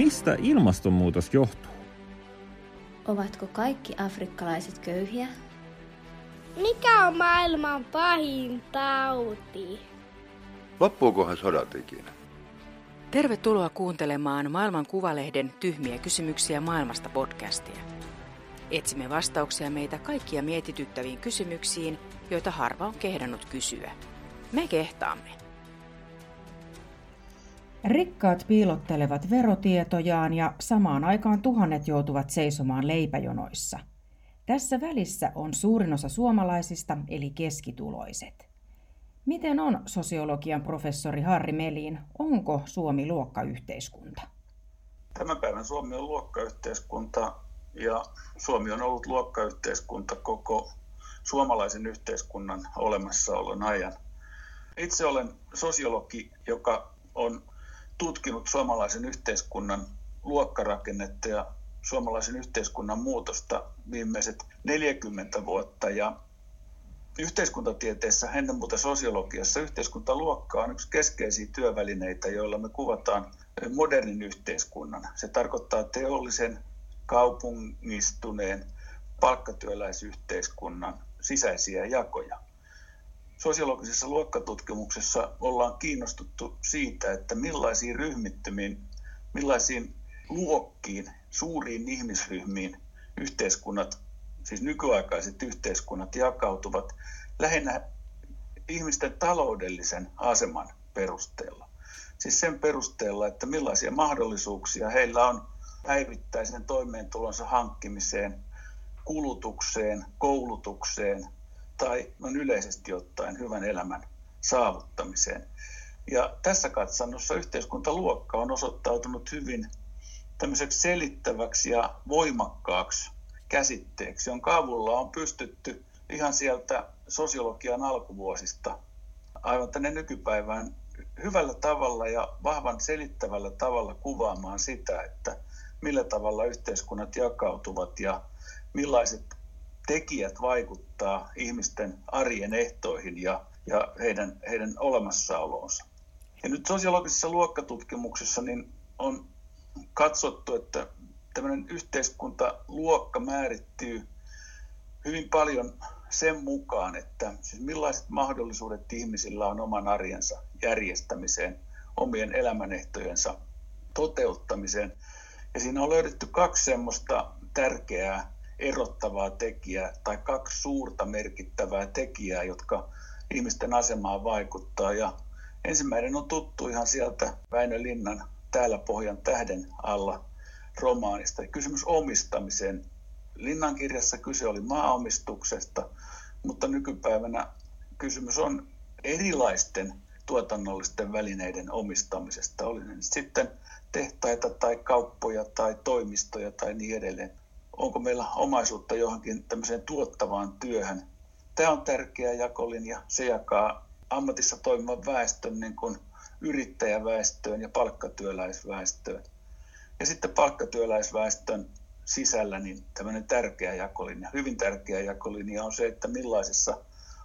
Mistä ilmastonmuutos johtuu? Ovatko kaikki afrikkalaiset köyhiä? Mikä on maailman pahin tauti? Loppuukohan sodat ikinä? Tervetuloa kuuntelemaan Maailman Kuvalehden Tyhmiä kysymyksiä maailmasta podcastia. Etsimme vastauksia meitä kaikkia mietityttäviin kysymyksiin, joita harva on kehdannut kysyä. Me kehtaamme. Rikkaat piilottelevat verotietojaan ja samaan aikaan tuhannet joutuvat seisomaan leipäjonoissa. Tässä välissä on suurin osa suomalaisista eli keskituloiset. Miten on sosiologian professori Harri Melin, onko Suomi luokkayhteiskunta? Tämän päivän Suomi on luokkayhteiskunta ja Suomi on ollut luokkayhteiskunta koko suomalaisen yhteiskunnan olemassaolon ajan. Itse olen sosiologi, joka on tutkinut suomalaisen yhteiskunnan luokkarakennetta ja suomalaisen yhteiskunnan muutosta viimeiset 40 vuotta. Ja yhteiskuntatieteessä, ennen muuta sosiologiassa, yhteiskuntaluokka on yksi keskeisiä työvälineitä, joilla me kuvataan modernin yhteiskunnan. Se tarkoittaa teollisen, kaupungistuneen, palkkatyöläisyhteiskunnan sisäisiä jakoja sosiologisessa luokkatutkimuksessa ollaan kiinnostuttu siitä, että millaisiin ryhmittymiin, millaisiin luokkiin, suuriin ihmisryhmiin yhteiskunnat, siis nykyaikaiset yhteiskunnat jakautuvat lähinnä ihmisten taloudellisen aseman perusteella. Siis sen perusteella, että millaisia mahdollisuuksia heillä on päivittäisen toimeentulonsa hankkimiseen, kulutukseen, koulutukseen, tai on yleisesti ottaen hyvän elämän saavuttamiseen. Ja tässä katsannossa yhteiskuntaluokka on osoittautunut hyvin tämmöiseksi selittäväksi ja voimakkaaksi käsitteeksi, jonka avulla on pystytty ihan sieltä sosiologian alkuvuosista aivan tänne nykypäivään hyvällä tavalla ja vahvan selittävällä tavalla kuvaamaan sitä, että millä tavalla yhteiskunnat jakautuvat ja millaiset tekijät vaikuttaa ihmisten arjen ehtoihin ja, ja heidän, heidän olemassaoloonsa. Ja nyt sosiologisessa luokkatutkimuksessa niin on katsottu, että tämmöinen yhteiskuntaluokka määrittyy hyvin paljon sen mukaan, että siis millaiset mahdollisuudet ihmisillä on oman arjensa järjestämiseen, omien elämänehtojensa toteuttamiseen. Ja siinä on löydetty kaksi semmoista tärkeää erottavaa tekijää tai kaksi suurta merkittävää tekijää, jotka ihmisten asemaan vaikuttaa. Ja ensimmäinen on tuttu ihan sieltä Väinö Linnan Täällä Pohjan tähden alla romaanista. Kysymys omistamiseen. Linnan kirjassa kyse oli maaomistuksesta, mutta nykypäivänä kysymys on erilaisten tuotannollisten välineiden omistamisesta. Oli ne sitten tehtaita tai kauppoja tai toimistoja tai niin edelleen onko meillä omaisuutta johonkin tämmöiseen tuottavaan työhön. Tämä on tärkeä jakolinja. Se jakaa ammatissa toimivan väestön niin kuin yrittäjäväestöön ja palkkatyöläisväestöön. Ja sitten palkkatyöläisväestön sisällä niin tämmöinen tärkeä jakolinja, hyvin tärkeä jakolinja on se, että millaisessa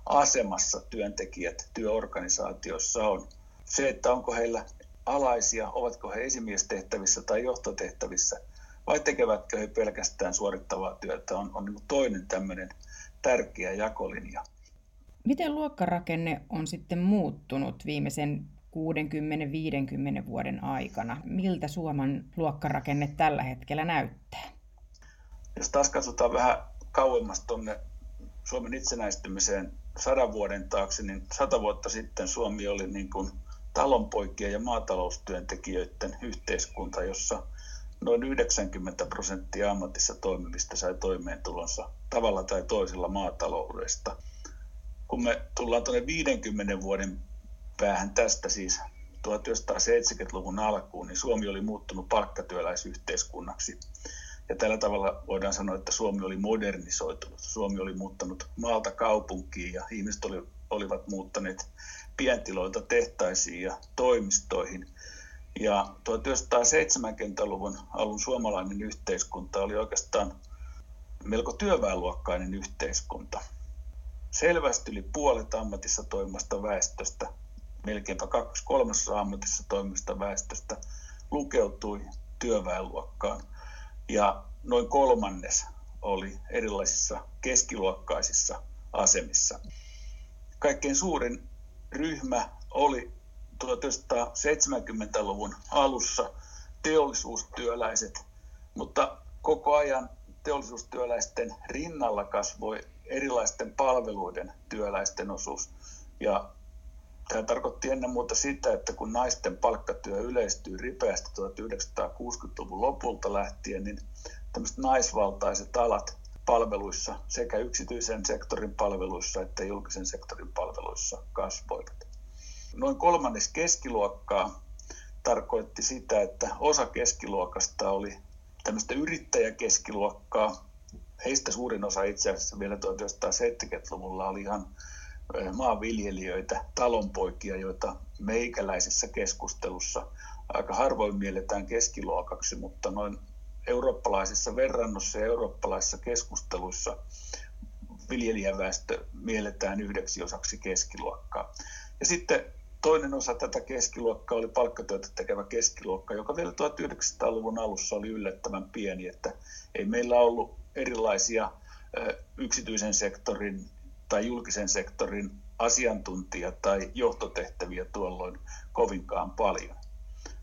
asemassa työntekijät työorganisaatiossa on. Se, että onko heillä alaisia, ovatko he esimiestehtävissä tai johtotehtävissä – vai tekevätkö he pelkästään suorittavaa työtä, on, on niin toinen tämmöinen tärkeä jakolinja. Miten luokkarakenne on sitten muuttunut viimeisen 60-50 vuoden aikana? Miltä Suomen luokkarakenne tällä hetkellä näyttää? Jos taas katsotaan vähän kauemmas tuonne Suomen itsenäistymiseen sadan vuoden taakse, niin sata vuotta sitten Suomi oli niin kuin talonpoikien ja maataloustyöntekijöiden yhteiskunta, jossa noin 90 prosenttia ammatissa toimivista sai toimeentulonsa tavalla tai toisella maataloudesta. Kun me tullaan tuonne 50 vuoden päähän tästä siis 1970-luvun alkuun, niin Suomi oli muuttunut palkkatyöläisyhteiskunnaksi. Ja tällä tavalla voidaan sanoa, että Suomi oli modernisoitunut. Suomi oli muuttanut maalta kaupunkiin ja ihmiset oli, olivat muuttaneet pientiloilta tehtaisiin ja toimistoihin – ja 1970-luvun alun suomalainen yhteiskunta oli oikeastaan melko työväenluokkainen yhteiskunta. Selvästi yli puolet ammatissa toimivasta väestöstä, melkeinpä kaksi kolmasosa ammatissa toimivasta väestöstä, lukeutui työväenluokkaan ja noin kolmannes oli erilaisissa keskiluokkaisissa asemissa. Kaikkein suurin ryhmä oli 1970-luvun alussa teollisuustyöläiset, mutta koko ajan teollisuustyöläisten rinnalla kasvoi erilaisten palveluiden työläisten osuus. Ja tämä tarkoitti ennen muuta sitä, että kun naisten palkkatyö yleistyi ripeästi 1960-luvun lopulta lähtien, niin tämmöiset naisvaltaiset alat palveluissa, sekä yksityisen sektorin palveluissa että julkisen sektorin palveluissa kasvoivat. Noin kolmannes keskiluokkaa tarkoitti sitä, että osa keskiluokasta oli tämmöistä yrittäjäkeskiluokkaa. Heistä suurin osa itse asiassa vielä 1970-luvulla oli ihan maanviljelijöitä, talonpoikia, joita meikäläisessä keskustelussa aika harvoin mielletään keskiluokaksi, mutta noin eurooppalaisessa verrannossa ja eurooppalaisissa keskusteluissa viljelijäväestö mielletään yhdeksi osaksi keskiluokkaa. Ja sitten toinen osa tätä keskiluokkaa oli palkkatyötä tekevä keskiluokka, joka vielä 1900-luvun alussa oli yllättävän pieni, että ei meillä ollut erilaisia yksityisen sektorin tai julkisen sektorin asiantuntija- tai johtotehtäviä tuolloin kovinkaan paljon.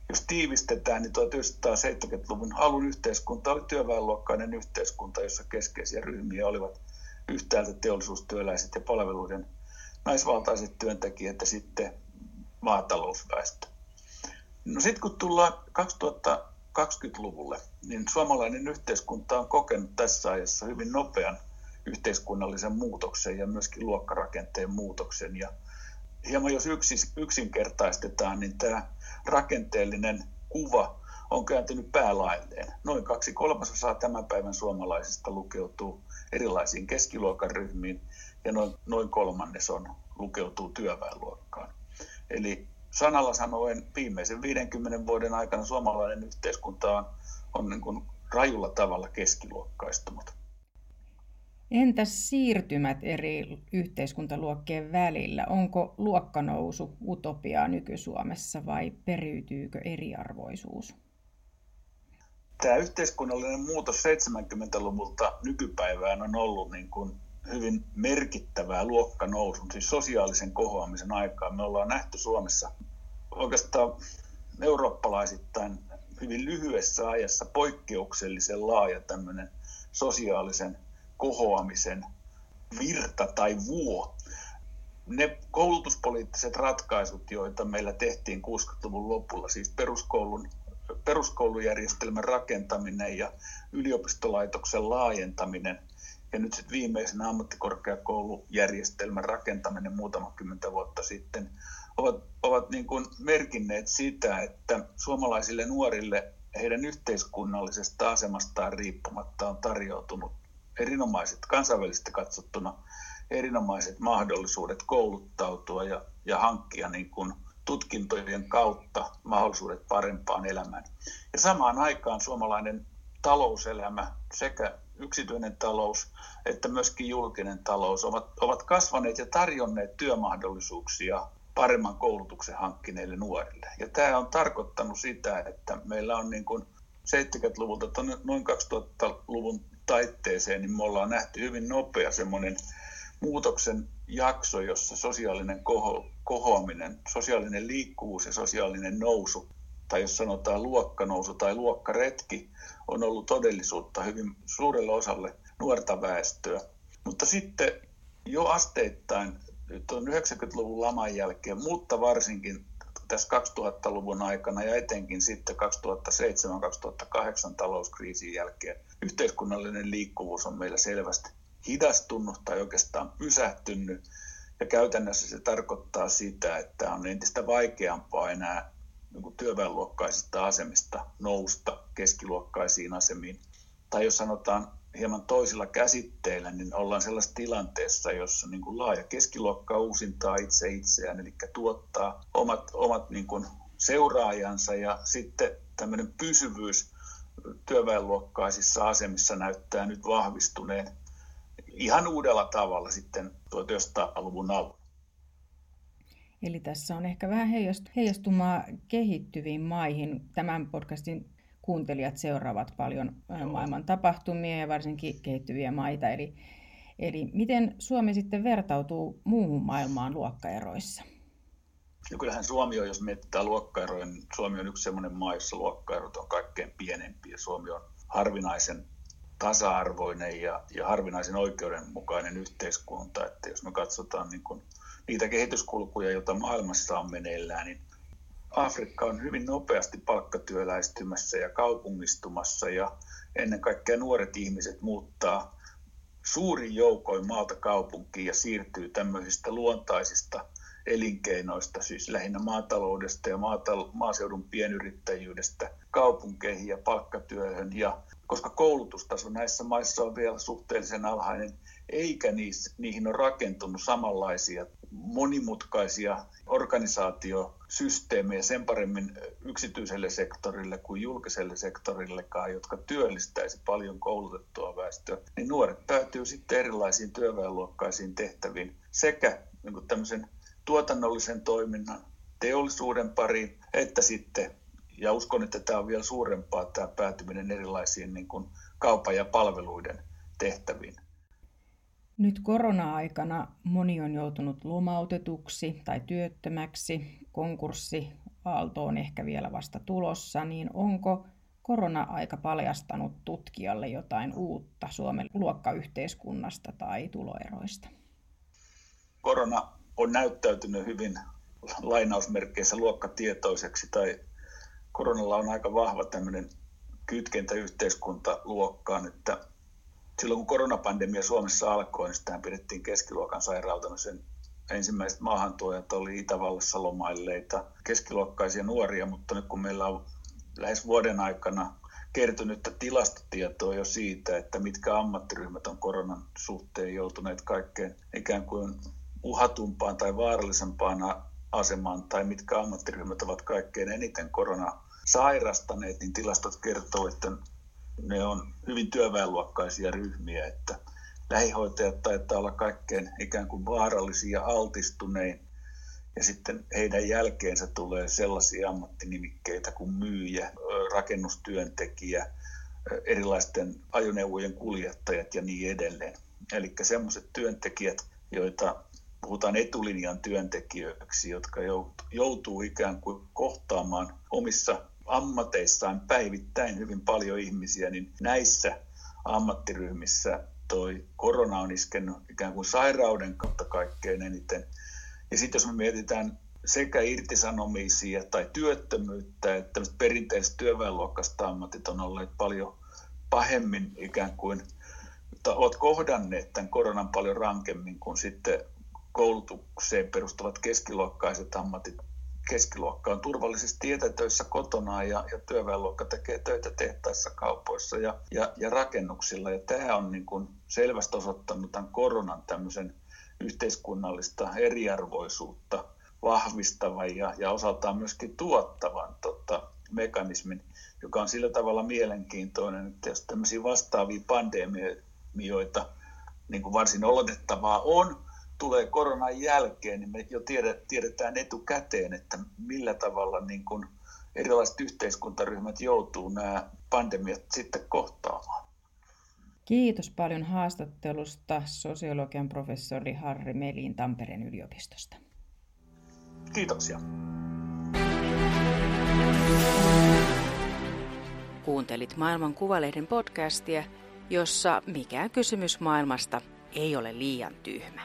Jos tiivistetään, niin 1970-luvun alun yhteiskunta oli työväenluokkainen yhteiskunta, jossa keskeisiä ryhmiä olivat yhtäältä teollisuustyöläiset ja palveluiden naisvaltaiset työntekijät ja sitten maatalousväestö. No sitten kun tullaan 2020-luvulle, niin suomalainen yhteiskunta on kokenut tässä ajassa hyvin nopean yhteiskunnallisen muutoksen ja myöskin luokkarakenteen muutoksen. Ja hieman jos yksinkertaistetaan, niin tämä rakenteellinen kuva on kääntynyt päälailleen. Noin kaksi kolmasosaa tämän päivän suomalaisista lukeutuu erilaisiin keskiluokan ryhmiin ja noin, noin kolmannes on, lukeutuu työväenluokkaan. Eli sanalla sanoen viimeisen 50 vuoden aikana suomalainen yhteiskunta on, on niin kuin rajulla tavalla keskiluokkaistunut. Entäs siirtymät eri yhteiskuntaluokkien välillä? Onko luokkanousu utopiaa nyky-Suomessa vai periytyykö eriarvoisuus? Tämä yhteiskunnallinen muutos 70-luvulta nykypäivään on ollut niin kuin hyvin merkittävää luokkanousun, siis sosiaalisen kohoamisen aikaa. Me ollaan nähty Suomessa oikeastaan eurooppalaisittain hyvin lyhyessä ajassa poikkeuksellisen laaja tämmöinen sosiaalisen kohoamisen virta tai vuo. Ne koulutuspoliittiset ratkaisut, joita meillä tehtiin 60-luvun lopulla, siis peruskoulun, peruskoulujärjestelmän rakentaminen ja yliopistolaitoksen laajentaminen ja nyt sitten viimeisenä ammattikorkeakoulujärjestelmän rakentaminen muutama kymmentä vuotta sitten ovat, ovat niin kuin merkinneet sitä, että suomalaisille nuorille heidän yhteiskunnallisesta asemastaan riippumatta on tarjoutunut erinomaiset, kansainvälisesti katsottuna erinomaiset mahdollisuudet kouluttautua ja, ja hankkia niin kuin tutkintojen kautta mahdollisuudet parempaan elämään. Ja samaan aikaan suomalainen talouselämä, sekä yksityinen talous että myöskin julkinen talous ovat, ovat kasvaneet ja tarjonneet työmahdollisuuksia paremman koulutuksen hankkineille nuorille. Ja tämä on tarkoittanut sitä, että meillä on niin kuin 70-luvulta noin 2000-luvun taitteeseen, niin me ollaan nähty hyvin nopea semmoinen muutoksen jakso, jossa sosiaalinen koho, kohoaminen, sosiaalinen liikkuvuus ja sosiaalinen nousu, tai jos sanotaan luokkanousu tai luokkaretki, on ollut todellisuutta hyvin suurelle osalle nuorta väestöä. Mutta sitten jo asteittain tuon 90-luvun laman jälkeen, mutta varsinkin tässä 2000-luvun aikana ja etenkin sitten 2007-2008 talouskriisin jälkeen yhteiskunnallinen liikkuvuus on meillä selvästi hidastunut tai oikeastaan pysähtynyt. Ja käytännössä se tarkoittaa sitä, että on entistä vaikeampaa enää niin työväenluokkaisista asemista nousta keskiluokkaisiin asemiin. Tai jos sanotaan hieman toisilla käsitteillä, niin ollaan sellaisessa tilanteessa, jossa niin kuin laaja keskiluokka uusintaa itse itseään, eli tuottaa omat, omat niin kuin seuraajansa ja sitten tämmöinen pysyvyys työväenluokkaisissa asemissa näyttää nyt vahvistuneen ihan uudella tavalla sitten 1900-luvun alun. Eli tässä on ehkä vähän heijastumaa kehittyviin maihin. Tämän podcastin kuuntelijat seuraavat paljon maailman tapahtumia ja varsinkin kehittyviä maita. Eli, eli miten Suomi sitten vertautuu muuhun maailmaan luokkaeroissa? Ja kyllähän Suomi on, jos mietitään luokkaeroja, niin Suomi on yksi sellainen maa, jossa luokkaerot on kaikkein pienempiä. Suomi on harvinaisen tasa-arvoinen ja, ja harvinaisen oikeudenmukainen yhteiskunta. Että jos me katsotaan niin kuin niitä kehityskulkuja, joita maailmassa on meneillään, niin Afrikka on hyvin nopeasti palkkatyöläistymässä ja kaupungistumassa ja ennen kaikkea nuoret ihmiset muuttaa suurin joukoin maalta kaupunkiin ja siirtyy tämmöisistä luontaisista elinkeinoista, siis lähinnä maataloudesta ja maatal- maaseudun pienyrittäjyydestä kaupunkeihin ja palkkatyöhön. Ja koska koulutustaso näissä maissa on vielä suhteellisen alhainen, eikä niihin ole rakentunut samanlaisia monimutkaisia organisaatiosysteemejä sen paremmin yksityiselle sektorille kuin julkiselle sektorillekaan, jotka työllistäisi paljon koulutettua väestöä, niin nuoret päätyy sitten erilaisiin työväenluokkaisiin tehtäviin sekä niin tämmöisen tuotannollisen toiminnan teollisuuden pariin, että sitten, ja uskon, että tämä on vielä suurempaa, tämä päätyminen erilaisiin niin kuin kaupan ja palveluiden tehtäviin. Nyt korona-aikana moni on joutunut lomautetuksi tai työttömäksi, konkurssi aalto on ehkä vielä vasta tulossa, niin onko korona-aika paljastanut tutkijalle jotain uutta Suomen luokkayhteiskunnasta tai tuloeroista? Korona on näyttäytynyt hyvin lainausmerkeissä luokkatietoiseksi tai koronalla on aika vahva tämmöinen kytkentä yhteiskuntaluokkaan, että silloin kun koronapandemia Suomessa alkoi, niin sitä pidettiin keskiluokan sairautena. Sen ensimmäiset maahantuojat oli Itävallassa lomailleita keskiluokkaisia nuoria, mutta nyt kun meillä on lähes vuoden aikana kertynyttä tilastotietoa jo siitä, että mitkä ammattiryhmät on koronan suhteen joutuneet kaikkein ikään kuin uhatumpaan tai vaarallisempaan asemaan, tai mitkä ammattiryhmät ovat kaikkein eniten korona sairastaneet, niin tilastot kertoo, että ne on hyvin työväenluokkaisia ryhmiä, että lähihoitajat taitaa olla kaikkein ikään kuin vaarallisia altistunein. Ja sitten heidän jälkeensä tulee sellaisia ammattinimikkeitä kuin myyjä, rakennustyöntekijä, erilaisten ajoneuvojen kuljettajat ja niin edelleen. Eli sellaiset työntekijät, joita puhutaan etulinjan työntekijöiksi, jotka joutuu ikään kuin kohtaamaan omissa ammateissaan päivittäin hyvin paljon ihmisiä, niin näissä ammattiryhmissä toi korona on iskenut ikään kuin sairauden kautta kaikkein eniten. Ja sitten jos me mietitään sekä irtisanomisia tai työttömyyttä, että perinteiset työväenluokkaiset ammatit on olleet paljon pahemmin ikään kuin, ovat kohdanneet tämän koronan paljon rankemmin kuin sitten koulutukseen perustuvat keskiluokkaiset ammatit keskiluokka on turvallisesti etätöissä kotona ja, ja työväenluokka tekee töitä tehtaissa, kaupoissa ja, ja, ja rakennuksilla. Ja tämä on niin kuin selvästi osoittanut tämän koronan tämmöisen yhteiskunnallista eriarvoisuutta vahvistavan ja, ja osaltaan myöskin tuottavan tota, mekanismin, joka on sillä tavalla mielenkiintoinen, että jos tämmöisiä vastaavia pandemioita niin kuin varsin oletettavaa on, tulee koronan jälkeen, niin me jo tiedetään etukäteen, että millä tavalla niin kuin erilaiset yhteiskuntaryhmät joutuu nämä pandemiat sitten kohtaamaan. Kiitos paljon haastattelusta sosiologian professori Harri Melin Tampereen yliopistosta. Kiitoksia. Kuuntelit Maailman Kuvalehden podcastia, jossa mikään kysymys maailmasta ei ole liian tyhmä.